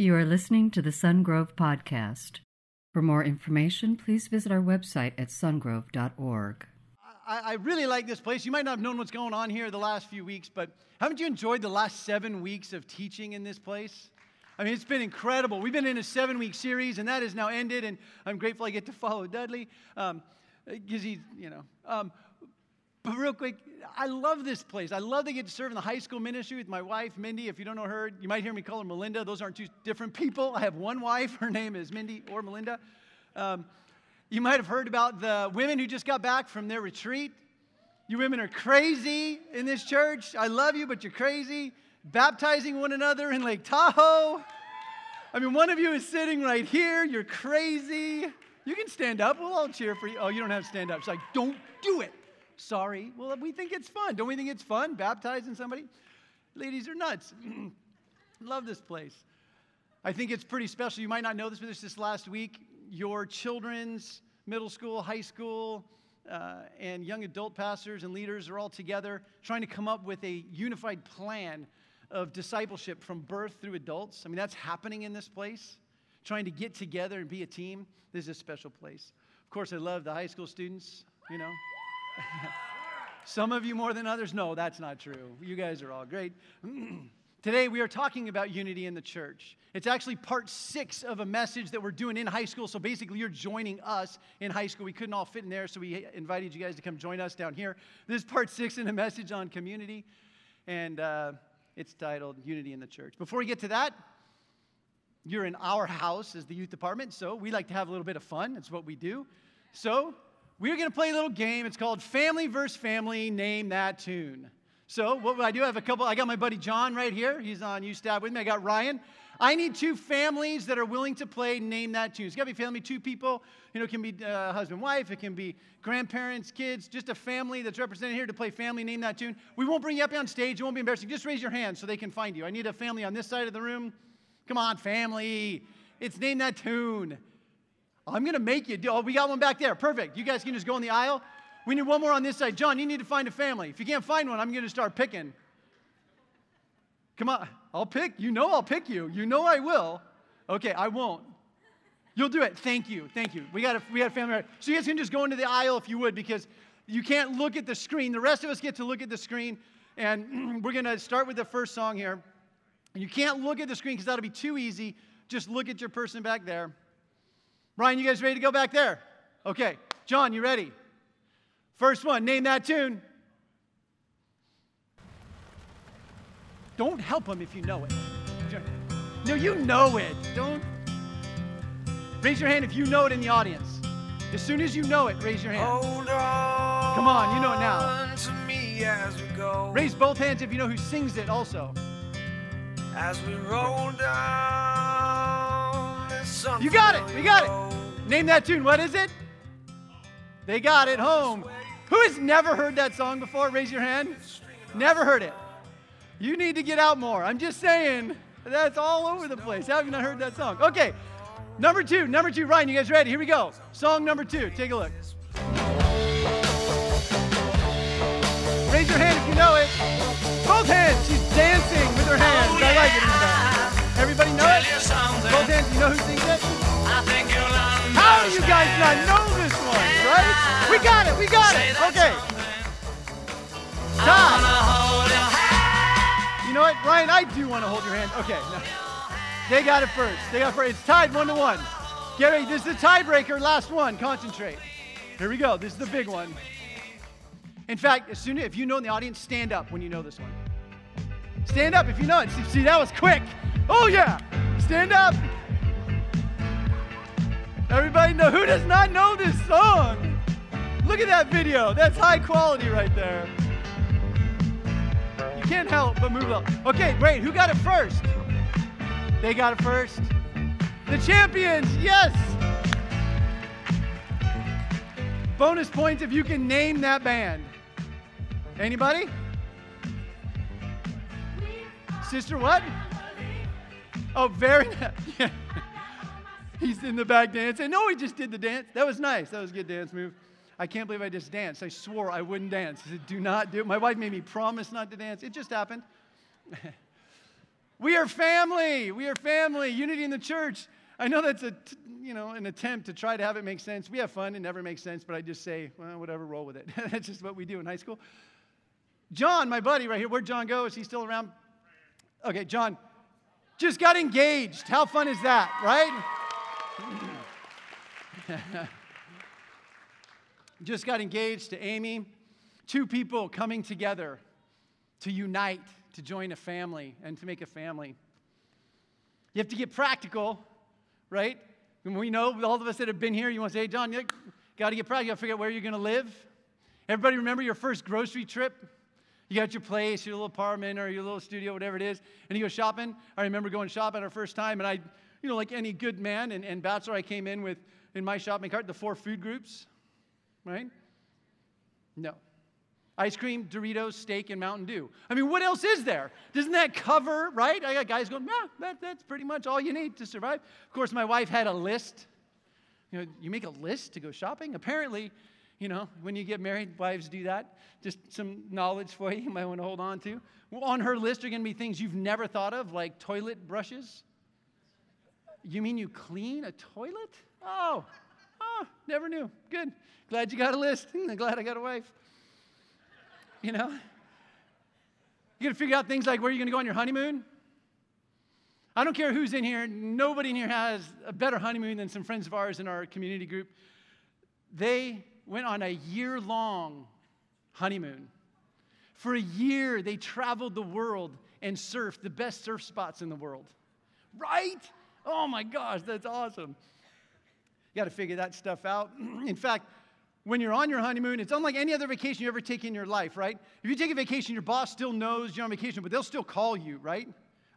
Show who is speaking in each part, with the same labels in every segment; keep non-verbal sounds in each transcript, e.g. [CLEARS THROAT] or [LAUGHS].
Speaker 1: You are listening to the Sungrove Podcast. For more information, please visit our website at sungrove.org.
Speaker 2: I, I really like this place. You might not have known what's going on here the last few weeks, but haven't you enjoyed the last seven weeks of teaching in this place? I mean, it's been incredible. We've been in a seven week series, and that has now ended, and I'm grateful I get to follow Dudley because um, he's, you know. Um, but real quick, I love this place. I love to get to serve in the high school ministry with my wife, Mindy. If you don't know her, you might hear me call her Melinda. Those aren't two different people. I have one wife. Her name is Mindy or Melinda. Um, you might have heard about the women who just got back from their retreat. You women are crazy in this church. I love you, but you're crazy. Baptizing one another in Lake Tahoe. I mean, one of you is sitting right here. You're crazy. You can stand up. We'll all cheer for you. Oh, you don't have to stand up. It's like, don't do it. Sorry. Well, we think it's fun. Don't we think it's fun baptizing somebody? Ladies are nuts. [CLEARS THROAT] Love this place. I think it's pretty special. You might not know this, but this this last week. Your children's middle school, high school, uh, and young adult pastors and leaders are all together trying to come up with a unified plan of discipleship from birth through adults. I mean, that's happening in this place. Trying to get together and be a team. This is a special place. Of course, I love the high school students, you know. [LAUGHS] Some of you more than others? No, that's not true. You guys are all great. [CLEARS THROAT] Today, we are talking about unity in the church. It's actually part six of a message that we're doing in high school. So basically, you're joining us in high school. We couldn't all fit in there, so we invited you guys to come join us down here. This is part six in a message on community, and uh, it's titled Unity in the Church. Before we get to that, you're in our house as the youth department, so we like to have a little bit of fun. It's what we do. So we're going to play a little game. It's called Family versus Family. Name that tune. So what I do? I have a couple. I got my buddy John right here. He's on USTAB with me. I got Ryan. I need two families that are willing to play Name That Tune. It's got to be family, two people. You know, it can be uh, husband, wife. It can be grandparents, kids. Just a family that's represented here to play family Name That Tune. We won't bring you up on stage. It won't be embarrassing. Just raise your hand so they can find you. I need a family on this side of the room. Come on, family. It's Name That Tune. I'm going to make you do. Oh, we got one back there. Perfect. You guys can just go in the aisle. We need one more on this side. John, you need to find a family. If you can't find one, I'm going to start picking. Come on. I'll pick. You know I'll pick you. You know I will. Okay, I won't. You'll do it. Thank you. Thank you. We got a, we got a family. Right. So you guys can just go into the aisle if you would, because you can't look at the screen. The rest of us get to look at the screen. And [CLEARS THROAT] we're going to start with the first song here. You can't look at the screen because that'll be too easy. Just look at your person back there. Ryan, you guys ready to go back there? Okay. John, you ready? First one, name that tune. Don't help him if you know it. No, you know it. Don't. Raise your hand if you know it in the audience. As soon as you know it, raise your hand. Hold On Come on, you know it now. Raise both hands if you know who sings it also. As we roll down, you got it. We got it. Name that tune. What is it? They got it home. Who has never heard that song before? Raise your hand. Never heard it. You need to get out more. I'm just saying, that's all over the place. How have you not heard that song? Okay, number two. Number two, Ryan, you guys ready? Here we go. Song number two. Take a look. Raise your hand if you know it. Both hands. She's dancing with her hands. I like it. Everybody know it? Both hands. You know who sings it? How do you guys not know this one, right? We got it, we got it. Okay. Tie. You know what, Ryan? I do want to hold your hand. Okay. No. They got it first. They got it first. It's tied one to one. Get. This is the tiebreaker. Last one. Concentrate. Here we go. This is the big one. In fact, as soon as if you know in the audience, stand up when you know this one. Stand up if you know it. See that was quick. Oh yeah. Stand up. Everybody know who does not know this song? Look at that video. That's high quality right there. You can't help but move up. Okay, great. Who got it first? They got it first. The champions, yes. Bonus points if you can name that band. Anybody? Sister what? Oh, very [LAUGHS] yeah. He's in the back dancing. No, he just did the dance. That was nice. That was a good dance move. I can't believe I just danced. I swore I wouldn't dance. I said, do not do it. My wife made me promise not to dance. It just happened. [LAUGHS] We are family. We are family. Unity in the church. I know that's a, you know, an attempt to try to have it make sense. We have fun. It never makes sense, but I just say, well, whatever, roll with it. [LAUGHS] that's just what we do in high school. John, my buddy right here, where'd John go? Is he still around? Okay, John just got engaged. How fun is that, right? [LAUGHS] just got engaged to Amy. Two people coming together to unite, to join a family, and to make a family. You have to get practical, right? And we know, all of us that have been here, you want to say, hey, John, you got to get practical. You got to figure out where you're going to live. Everybody remember your first grocery trip? You got your place, your little apartment, or your little studio, whatever it is, and you go shopping. I remember going shopping our first time, and I, you know, like any good man and, and bachelor, I came in with, in my shopping cart, the four food groups, right? No. Ice cream, Doritos, steak, and Mountain Dew. I mean, what else is there? Doesn't that cover, right? I got guys going, yeah, that, that's pretty much all you need to survive. Of course, my wife had a list. You know, you make a list to go shopping? Apparently, you know, when you get married, wives do that. Just some knowledge for you, you might want to hold on to. On her list are going to be things you've never thought of, like toilet brushes. You mean you clean a toilet? Oh, oh, never knew. Good. Glad you got a list. [LAUGHS] Glad I got a wife. You know? You got to figure out things like where you're to go on your honeymoon. I don't care who's in here. Nobody in here has a better honeymoon than some friends of ours in our community group. They went on a year long honeymoon. For a year, they traveled the world and surfed the best surf spots in the world. Right? Oh my gosh, that's awesome. You got to figure that stuff out. [CLEARS THROAT] in fact, when you're on your honeymoon, it's unlike any other vacation you ever take in your life, right? If you take a vacation, your boss still knows you're on vacation, but they'll still call you, right?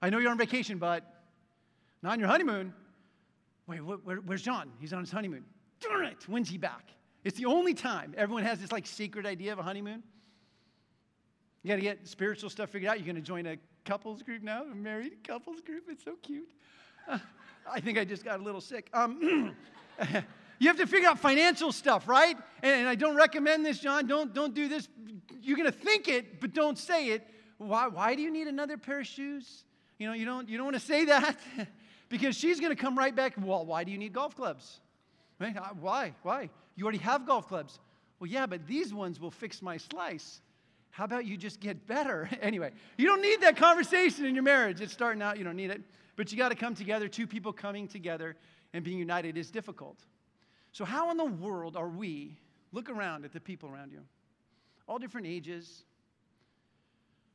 Speaker 2: I know you're on vacation, but not on your honeymoon. Wait, where, where's John? He's on his honeymoon. Darn it, when's he back? It's the only time everyone has this like secret idea of a honeymoon. You got to get spiritual stuff figured out. You're going to join a couples group now, a married couples group. It's so cute. I think I just got a little sick. Um, [CLEARS THROAT] you have to figure out financial stuff, right? And, and, I don't recommend this, John. Don't, don't do this. You're going to think it, but don't say it. Why, why do you need another pair of shoes? You know, you don't, you don't want to say that [LAUGHS] because she's going to come right back. Well, why do you need golf clubs? Right? Uh, why? Why? You already have golf clubs. Well, yeah, but these ones will fix my slice. How about you just get better? [LAUGHS] anyway, you don't need that conversation in your marriage. It's starting out, you don't need it. But you got to come together. Two people coming together and being united is difficult. So, how in the world are we? Look around at the people around you. All different ages,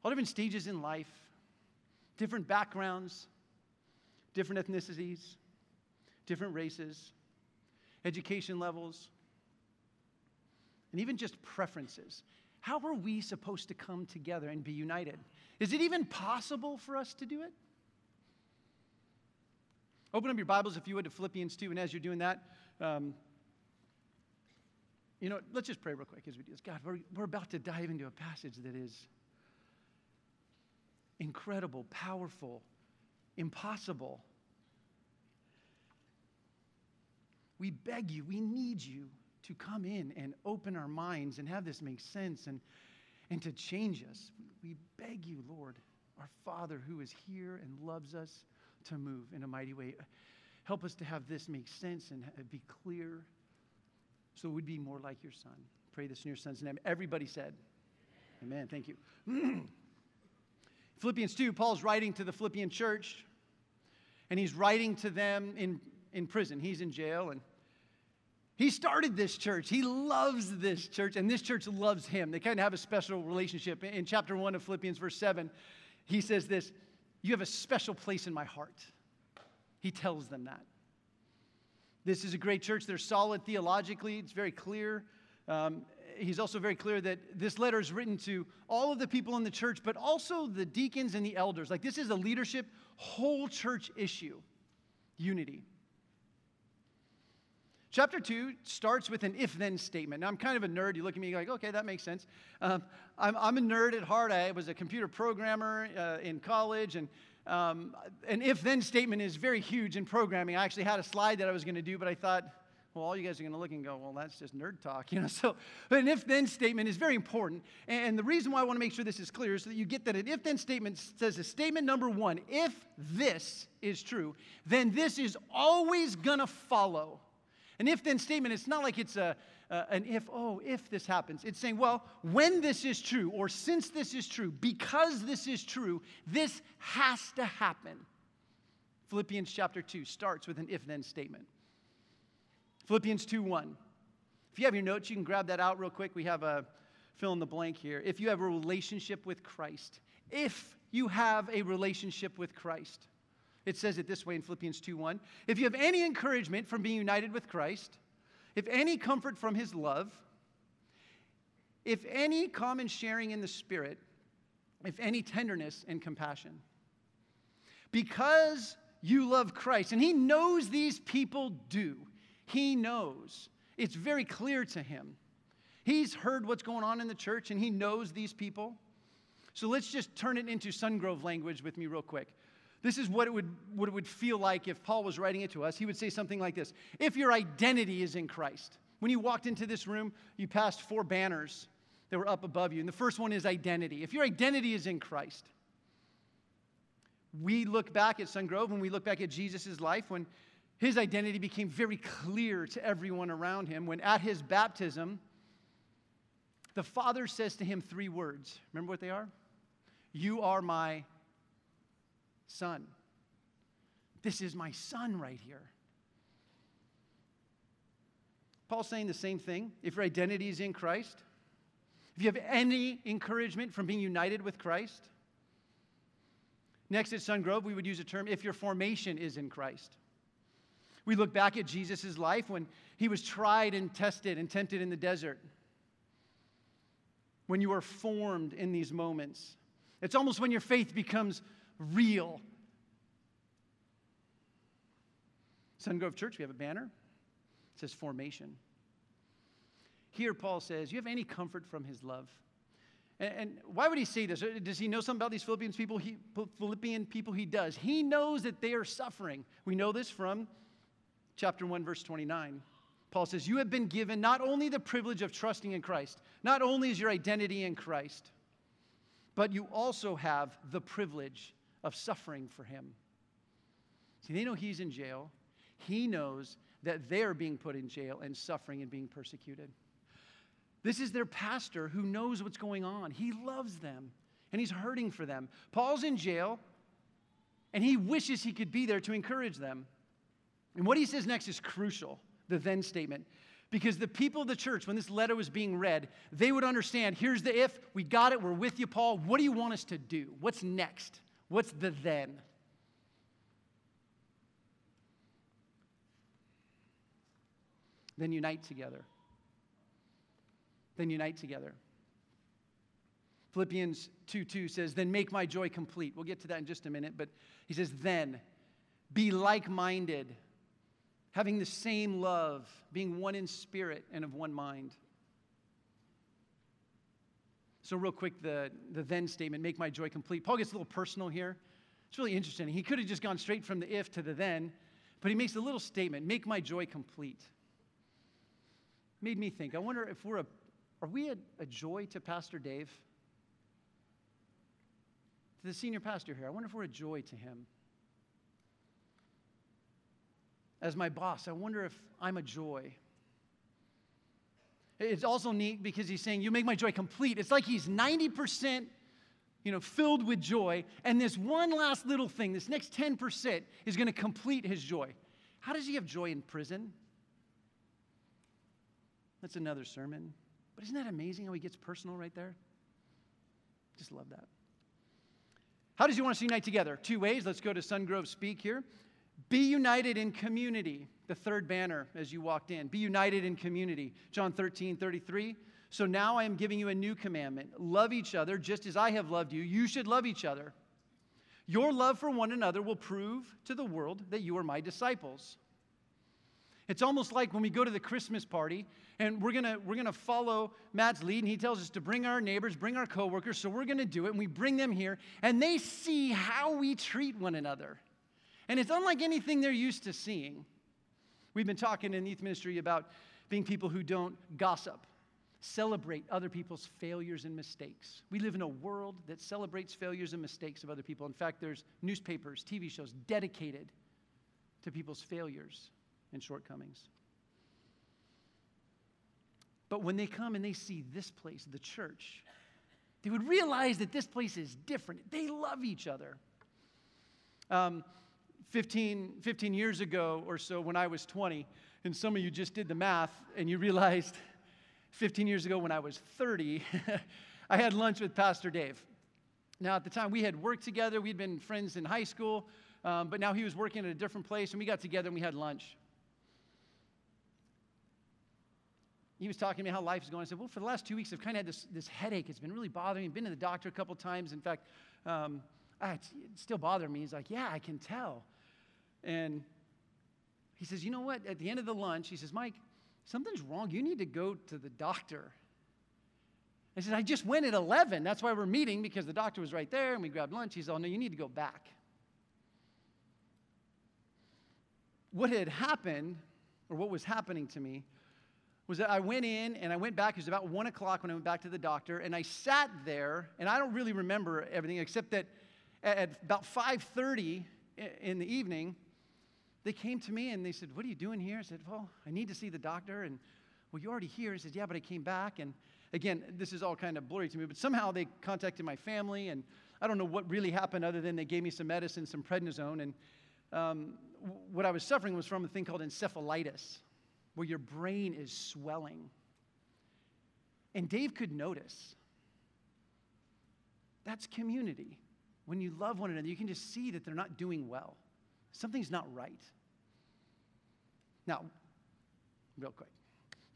Speaker 2: all different stages in life, different backgrounds, different ethnicities, different races, education levels, and even just preferences. How are we supposed to come together and be united? Is it even possible for us to do it? Open up your Bibles, if you would, to Philippians 2. And as you're doing that, um, you know, let's just pray real quick as we do this. God, we're, we're about to dive into a passage that is incredible, powerful, impossible. We beg you, we need you to come in and open our minds and have this make sense and, and to change us. We beg you, Lord, our Father who is here and loves us, to move in a mighty way. Help us to have this make sense and be clear so we'd be more like your Son. Pray this in your Son's name. Everybody said, Amen. Thank you. [CLEARS THROAT] Philippians 2, Paul's writing to the Philippian church, and he's writing to them in, in prison. He's in jail, and he started this church. He loves this church, and this church loves him. They kind of have a special relationship. In chapter 1 of Philippians, verse 7, he says this You have a special place in my heart. He tells them that. This is a great church. They're solid theologically, it's very clear. Um, he's also very clear that this letter is written to all of the people in the church, but also the deacons and the elders. Like, this is a leadership, whole church issue unity. Chapter 2 starts with an if then statement. Now, I'm kind of a nerd. You look at me you're like, okay, that makes sense. Um, I'm, I'm, a nerd at heart. I was a computer programmer uh, in college, and um, an if then statement is very huge in programming. I actually had a slide that I was going to do, but I thought, Well, all you guys are going to look and go, well, that's just nerd talk, [LAUGHS] you know. So, but an if-then statement is very important, and the reason why I want to make sure this is clear is so that you get that an if-then statement says a statement number one: if this is true, then this is always going to follow. An if-then statement, it's not like it's a uh, an if, oh, if this happens. It's saying, well, when this is true, or since this is true, because this is true, this has to happen. Philippians chapter 2 starts with an if then statement. Philippians 2 1. If you have your notes, you can grab that out real quick. We have a fill in the blank here. If you have a relationship with Christ, if you have a relationship with Christ, it says it this way in Philippians 2 1. If you have any encouragement from being united with Christ, if any comfort from his love, if any common sharing in the Spirit, if any tenderness and compassion. Because you love Christ, and he knows these people do, he knows. It's very clear to him. He's heard what's going on in the church, and he knows these people. So let's just turn it into Sungrove language with me, real quick. This is what it, would, what it would feel like if Paul was writing it to us. He would say something like this If your identity is in Christ, when you walked into this room, you passed four banners that were up above you. And the first one is identity. If your identity is in Christ, we look back at Sungrove and we look back at Jesus' life when his identity became very clear to everyone around him. When at his baptism, the Father says to him three words. Remember what they are? You are my son. This is my son right here. Paul's saying the same thing. If your identity is in Christ, if you have any encouragement from being united with Christ, next at Sungrove, we would use a term if your formation is in Christ. We look back at Jesus' life when he was tried and tested and tempted in the desert. When you are formed in these moments, it's almost when your faith becomes real. Sungrove Church, we have a banner. It says formation. Here, Paul says, You have any comfort from his love? And, and, why would he say this? Uh, does he know something about these Philippians people? He, Philippian people, he does. He knows that they are suffering. We know this from chapter 1, verse 29. Paul says, You have been given not only the privilege of trusting in Christ, not only is your identity in Christ, but you also have the privilege of suffering for him. See, they know he's in jail. He knows that they're being put in jail and suffering and being persecuted. This is their pastor who knows what's going on. He loves them and he's hurting for them. Paul's in jail and he wishes he could be there to encourage them. And what he says next is crucial the then statement. Because the people of the church, when this letter was being read, they would understand here's the if, we got it, we're with you, Paul. What do you want us to do? What's next? What's the then? Then unite together. Then unite together. Philippians 2 2 says, Then make my joy complete. We'll get to that in just a minute, but he says, Then be like minded, having the same love, being one in spirit and of one mind. So, real quick, the, the then statement, make my joy complete. Paul gets a little personal here. It's really interesting. He could have just gone straight from the if to the then, but he makes a little statement, make my joy complete. Made me think, I wonder if we're a, are we a, a joy to Pastor Dave? To the senior pastor here, I wonder if we're a joy to him. As my boss, I wonder if I'm a joy. It's also neat because he's saying, You make my joy complete. It's like he's 90% you know, filled with joy, and this one last little thing, this next 10%, is going to complete his joy. How does he have joy in prison? That's another sermon. But isn't that amazing how he gets personal right there? Just love that. How does he want us to unite together? Two ways. Let's go to Sungrove Speak here. Be united in community. The third banner as you walked in. Be united in community. John 13, 33. So now I am giving you a new commandment love each other just as I have loved you. You should love each other. Your love for one another will prove to the world that you are my disciples. It's almost like when we go to the Christmas party and we're gonna, we're gonna follow Matt's lead, and he tells us to bring our neighbors, bring our coworkers, so we're gonna do it, and we bring them here, and they see how we treat one another. And it's unlike anything they're used to seeing. We've been talking in the youth ministry about being people who don't gossip, celebrate other people's failures and mistakes. We live in a world that celebrates failures and mistakes of other people. In fact, there's newspapers, TV shows dedicated to people's failures and shortcomings. But when they come and they see this place, the church, they would realize that this place is different. They love each other. Um, 15, 15 years ago or so, when I was 20, and some of you just did the math and you realized [LAUGHS] 15 years ago when I was 30, [LAUGHS] I had lunch with Pastor Dave. Now, at the time, we had worked together, we'd been friends in high school, um, but now he was working at a different place, and we got together and we had lunch. he was talking to me how life is going. I said, Well, for the last two weeks, I've kind of had this, this headache. It's been really bothering me. I've been to the doctor a couple times. In fact, um, ah, it's still bothering me. He's like, Yeah, I can tell. And he says, You know what? At the end of the lunch, he says, Mike, something's wrong. You need to go to the doctor. I said, I just went at 11. That's why we're meeting because the doctor was right there and we grabbed lunch. He said, Oh, no, you need to go back. What had happened, or what was happening to me, was that I went in and I went back. It was about one o'clock when I went back to the doctor, and I sat there, and I don't really remember everything except that at about 5:30 in the evening, they came to me and they said, "What are you doing here?" I said, "Well, I need to see the doctor." And well, you're already here. He said, "Yeah, but I came back." And again, this is all kind of blurry to me, but somehow they contacted my family, and I don't know what really happened other than they gave me some medicine, some prednisone, and um, what I was suffering was from a thing called encephalitis where your brain is swelling. And Dave could notice. That's community. When you love one another, you can just see that they're not doing well. Something's not right. Now, real quick.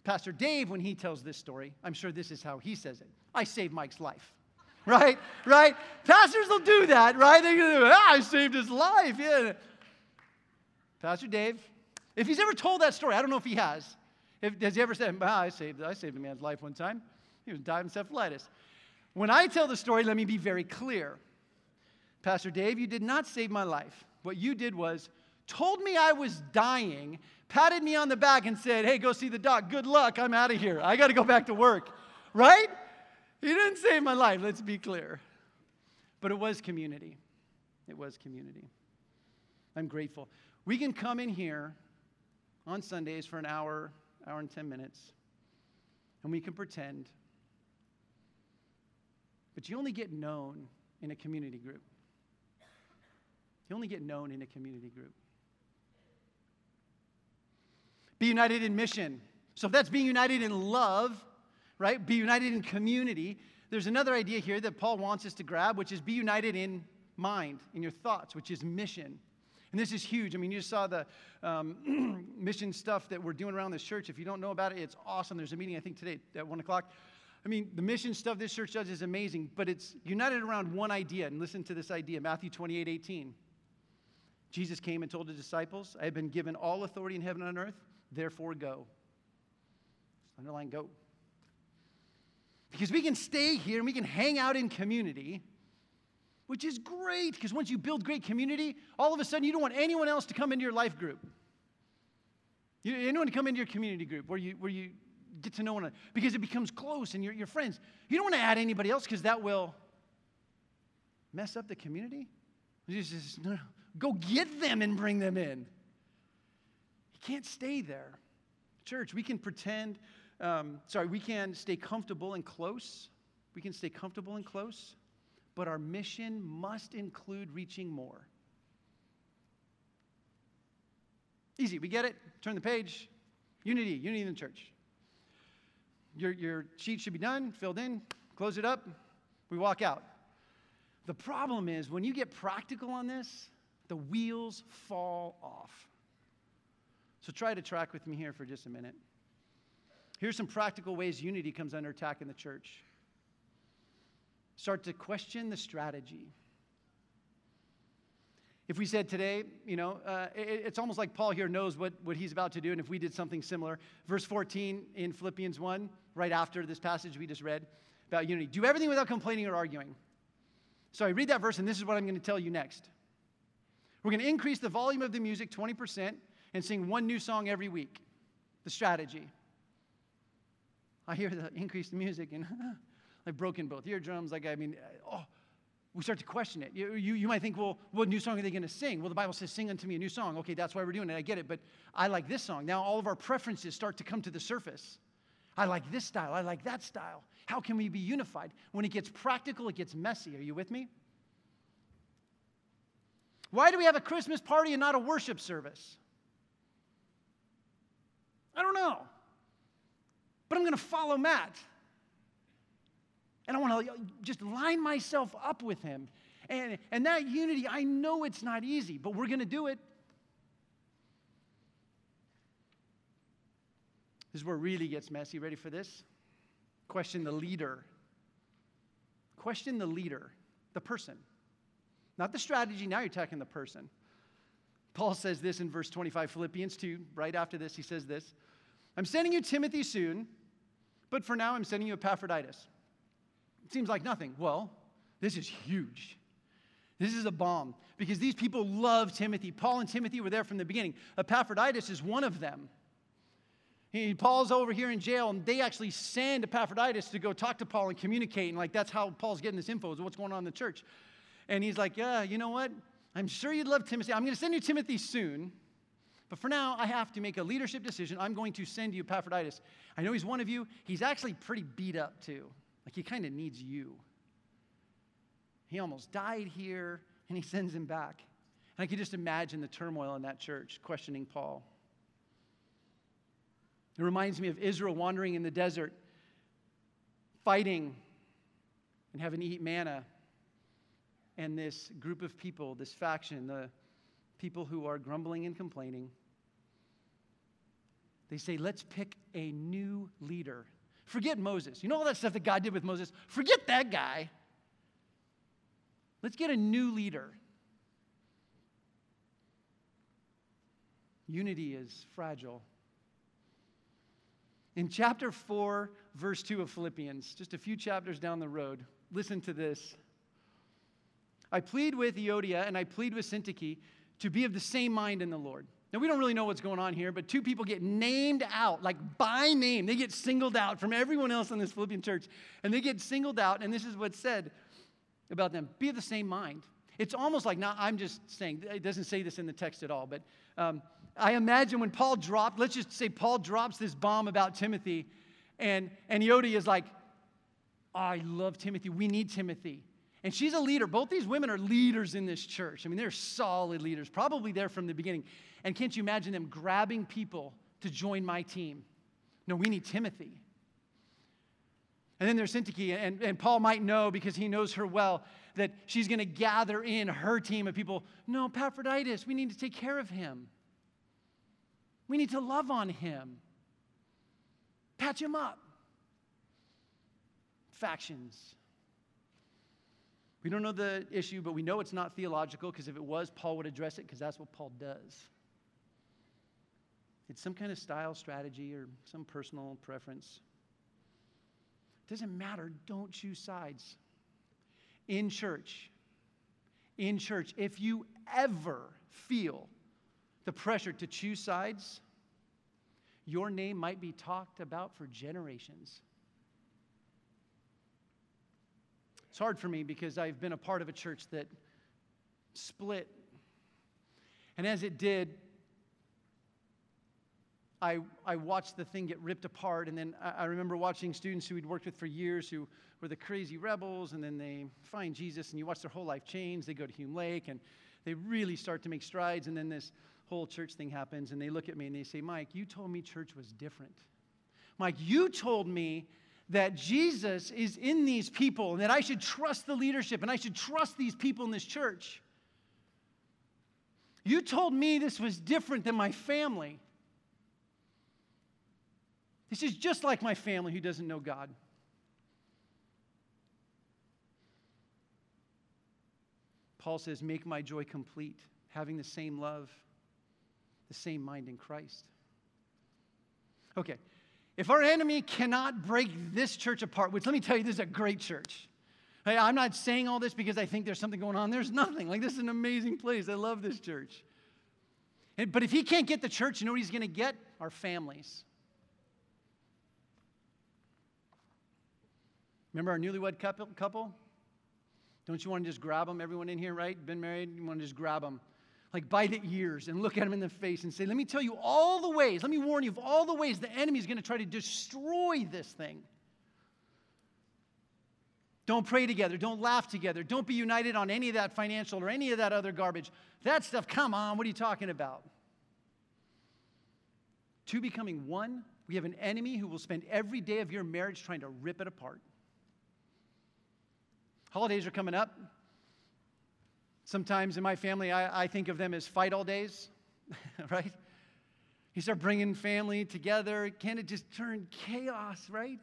Speaker 2: Pastor Dave, when he tells this story, I'm sure this is how he says it I saved Mike's life. [LAUGHS] Right? right? Pastors will do that, right? They're going to ah, I saved his life. Yeah. Pastor Dave, if he's ever told that story, I don't know if he has. If, has he ever said, well, I saved, I saved a man's life one time? He was dying of encephalitis. When I tell the story, let me be very clear. Pastor Dave, you did not save my life. What you did was told me I was dying, patted me on the back, and said, Hey, go see the doc. Good luck. I'm out of here. I got to go back to work. Right? He didn't save my life. Let's be clear. But it was community. It was community. I'm grateful. We can come in here on Sundays for an hour, hour and 10 minutes, and we can pretend. But you only get known in a community group. You only get known in a community group. Be united in mission. So if that's being united in love, right? Be united in community. There's another idea here that Paul wants us to grab, which is be united in mind, in your thoughts, which is mission. And this is huge. I mean, you just saw the um, [CLEARS THROAT] mission stuff that we're doing around this church. If you don't know about it, it's awesome. There's a meeting, I think, today at 1 o'clock. I mean, the mission stuff this church does is amazing, but it's united around one idea. And listen to this idea Matthew 28 18. Jesus came and told the disciples, I have been given all authority in heaven and on earth, therefore go. Underline go. Because we can stay here and we can hang out in community which is great because once you build great community, all of a sudden you don't want anyone else to come into your life group. You, anyone to come into your community group where you, where you get to know one another because it becomes close and you're, you're friends. You don't want to add anybody else because that will mess up the community. Jesus no, no, go get them and bring them in. You can't stay there. Church, we can pretend, um, sorry, we can stay comfortable and close. We can stay comfortable and close but our mission must include reaching more. Easy, we get it? Turn the page. Unity, unity in the church. Your, your sheet should be done, filled in, close it up, we walk out. The problem is when you get practical on this, the wheels fall off. So try to track with me here for just a minute. Here's some practical ways unity comes under attack in the church start to question the strategy. If we said today, you know, uh, it, it's almost like Paul here knows what, what he's about to do, and if we did something similar, verse 14 in Philippians 1, right after this passage we just read about unity do everything without complaining or arguing. So I read that verse, and this is what I'm going to tell you next. We're going to increase the volume of the music 20%, and sing one new song every week. The strategy. I hear the increased music and [LAUGHS] I've broken both eardrums. Like, I mean, uh, oh, we start to question it. You, you, you might think, well, what new song are they going to sing? Well, the Bible says, sing unto me a new song. Okay, that's why we're doing it. I get it, but I like this song. Now all of our preferences start to come to the surface. I like this style. I like that style. How can we be unified? When it gets practical, it gets messy. Are you with me? Why do we have a Christmas party and not a worship service? I don't know. But I'm going to follow Matt. And I want to just line myself up with him. And, and that unity, I know it's not easy, but we're going to do it. This is where it really gets messy. Ready for this? Question the leader. Question the leader, the person. Not the strategy, now you're attacking the person. Paul says this in verse 25, Philippians 2, right after this, he says this I'm sending you Timothy soon, but for now I'm sending you Epaphroditus. It seems like nothing. Well, this is huge. This is a bomb because these people love Timothy. Paul and Timothy were there from the beginning. Epaphroditus is one of them. He, Paul's over here in jail, and they actually send Epaphroditus to go talk to Paul and communicate. And like that's how Paul's getting this info is what's going on in the church. And he's like, Yeah, you know what? I'm sure you'd love Timothy. I'm going to send you Timothy soon. But for now, I have to make a leadership decision. I'm going to send you Epaphroditus. I know he's one of you. He's actually pretty beat up, too. Like he kind of needs you. He almost died here, and he [LAUGHS] sends him back. And I can just imagine the turmoil in that church questioning Paul. It reminds me of Israel wandering in the desert, fighting and having to eat manna. And this group of people, this faction, the people who are grumbling and complaining, they say, let's pick a new leader. Forget Moses. You know all that stuff that God did with Moses? Forget that guy. Let's get a new leader. Unity is fragile. In chapter 4, verse 2 of Philippians, just a few chapters down the road, listen to this. I plead with Euodia and I plead with Syntyche to be of the same mind in the Lord. Now, we don't really know what's going on here, but two people get named out, like by name. They get singled out from everyone else in this Philippian church, and they get singled out, and this is what's said about them be of the same mind. It's almost like, now I'm just saying, it doesn't say this in the text at all, but um, I imagine when Paul dropped, let's just say Paul drops this bomb about Timothy, and, and Euodia is like, I love Timothy. We need Timothy. And she's a leader. Both these women are leaders in this church. I mean, they're solid leaders, probably there from the beginning. And can't you imagine them grabbing people to join my team? No, we need Timothy. And then there's Syntyche, and, and Paul might know because he knows her well that she's going to gather in her team of people. No, Epaphroditus, we need to take care of him. We need to love on him, patch him up. Factions. We don't know the issue, but we know it's not theological because if it was, Paul would address it because that's what Paul does. It's some kind of style, strategy, or some personal preference. It doesn't matter. Don't choose sides. In church, in church, if you ever feel the pressure to choose sides, your name might be talked about for generations. It's hard for me because I've been a part of a church that split. And as it did, I, I watched the thing get ripped apart. And then I, I remember watching students who we'd worked with for years who were the crazy rebels, and then they find Jesus, and you watch their whole life change. They go to Hume Lake, and they really start to make strides. And then this whole church thing happens, and they look at me and they say, Mike, you told me church was different. Mike, you told me that Jesus is in these people and that I should trust the leadership and I should trust these people in this church. You told me this was different than my family. This is just like my family who doesn't know God. Paul says, Make my joy complete, having the same love the same mind in Christ. Okay, if our enemy cannot break this church apart, which let me tell you, this is a great church. I'm not saying all this because I think there's something going on. There's nothing. Like, this is an amazing place. I love this church. But if he can't get the church, you know what he's going to get? Our families. Remember our newlywed couple? Don't you want to just grab them? Everyone in here, right? Been married? You want to just grab them. Like by the ears and look at them in the face and say, Let me tell you all the ways, let me warn you of all the ways the enemy is going to try to destroy this thing. Don't pray together. Don't laugh together. Don't be united on any of that financial or any of that other garbage. That stuff, come on, what are you talking about? Two becoming one, we have an enemy who will spend every day of your marriage trying to rip it apart. Holidays are coming up. Sometimes in my family, I, I think of them as fight all days, [LAUGHS] right? You start bringing family together. Can it just turn chaos, right?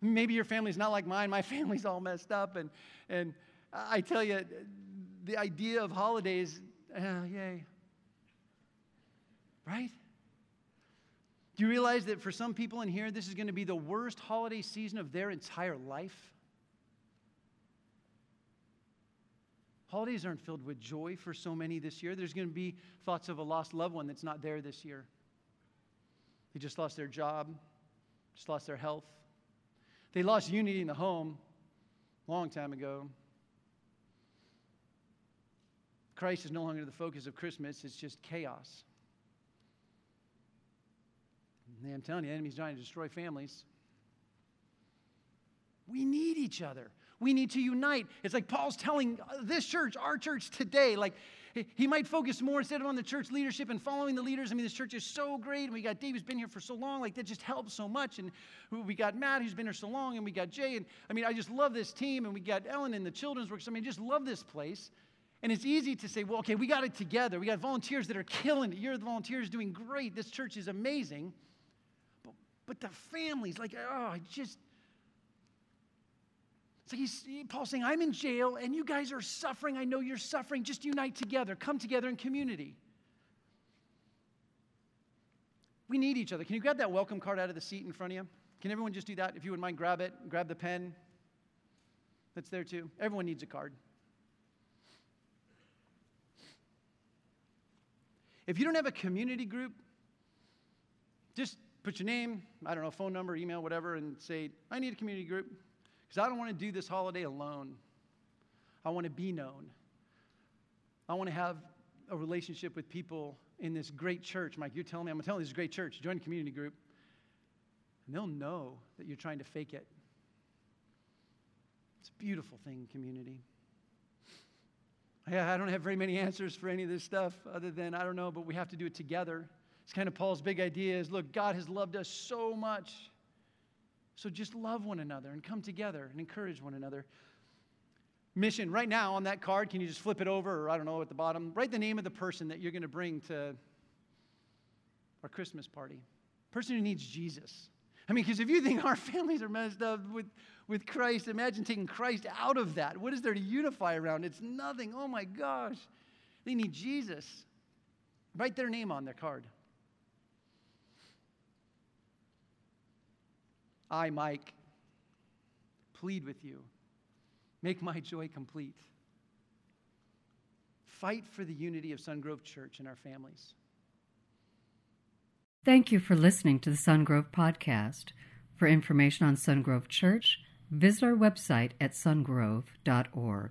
Speaker 2: Maybe your family's not like mine. My [LAUGHS] family's all messed up. And, and I tell you, the idea of holidays, uh, yay. Right? Do you realize that for some people in here, this is going to be the worst holiday season of their entire life? Holidays aren't filled with joy for so many this year. There's going to be thoughts of a lost loved one that's not there this year. They just lost their job, just lost their health. They lost unity in the home long time ago. Christ is no longer the focus of Christmas, it's just chaos. And I'm telling you, the enemy's trying to destroy families. We need each other. We need to unite. It's like Paul's telling this church, our church today, like he might focus more instead of on the church leadership and following the leaders. I mean, this church is so great, and we got Dave who's been here for so long. Like that just helps so much. And we got Matt who's been here so long, and we got Jay. And I mean, I just love this team, and we got Ellen in the children's works. I mean, just love this place. And it's easy to say, well, okay, we got it together. We got volunteers that are killing it. You're the volunteers doing great. This church is amazing. But, but the families, like, oh, I just it's he's, Paul's saying, I'm in jail and you guys are suffering. I know you're suffering. Just unite together. Come together in community. We need each other. Can you grab that welcome card out of the seat in front of you? Can everyone just do that? If you wouldn't mind, grab it. Grab the pen. That's there too. Everyone needs a card. If you don't have a community group, just put your name, I don't know, phone number, email, whatever, and say, I need a community group. Because I don't want to do this holiday alone. I want to be known. I want to have a relationship with people in this great church. Mike, you're telling me, I'm telling you, this is a great church. Join a community group. And they'll know that you're trying to fake it. It's a beautiful thing, community. Yeah, I don't have very many answers for any of this stuff other than, I don't know, but we have to do it together. It's kind of Paul's big idea is look, God has loved us so much so just love one another and come together and encourage one another. Mission, right now on that card, can you just flip it over, or I don't know, at the bottom? Write the name of the person that you're going to bring to our Christmas party. Person who needs Jesus. I mean, because if you think our [LAUGHS] families are messed up with, with Christ, imagine taking Christ out of that. What is there to unify around? It's nothing. Oh my gosh. They need Jesus. Write their name on their card. I, Mike, plead with you. Make my joy complete. Fight for the unity of Sungrove Church and our families.
Speaker 1: Thank you for listening to the Sungrove Podcast. For information on Sungrove Church, visit our website at sungrove.org.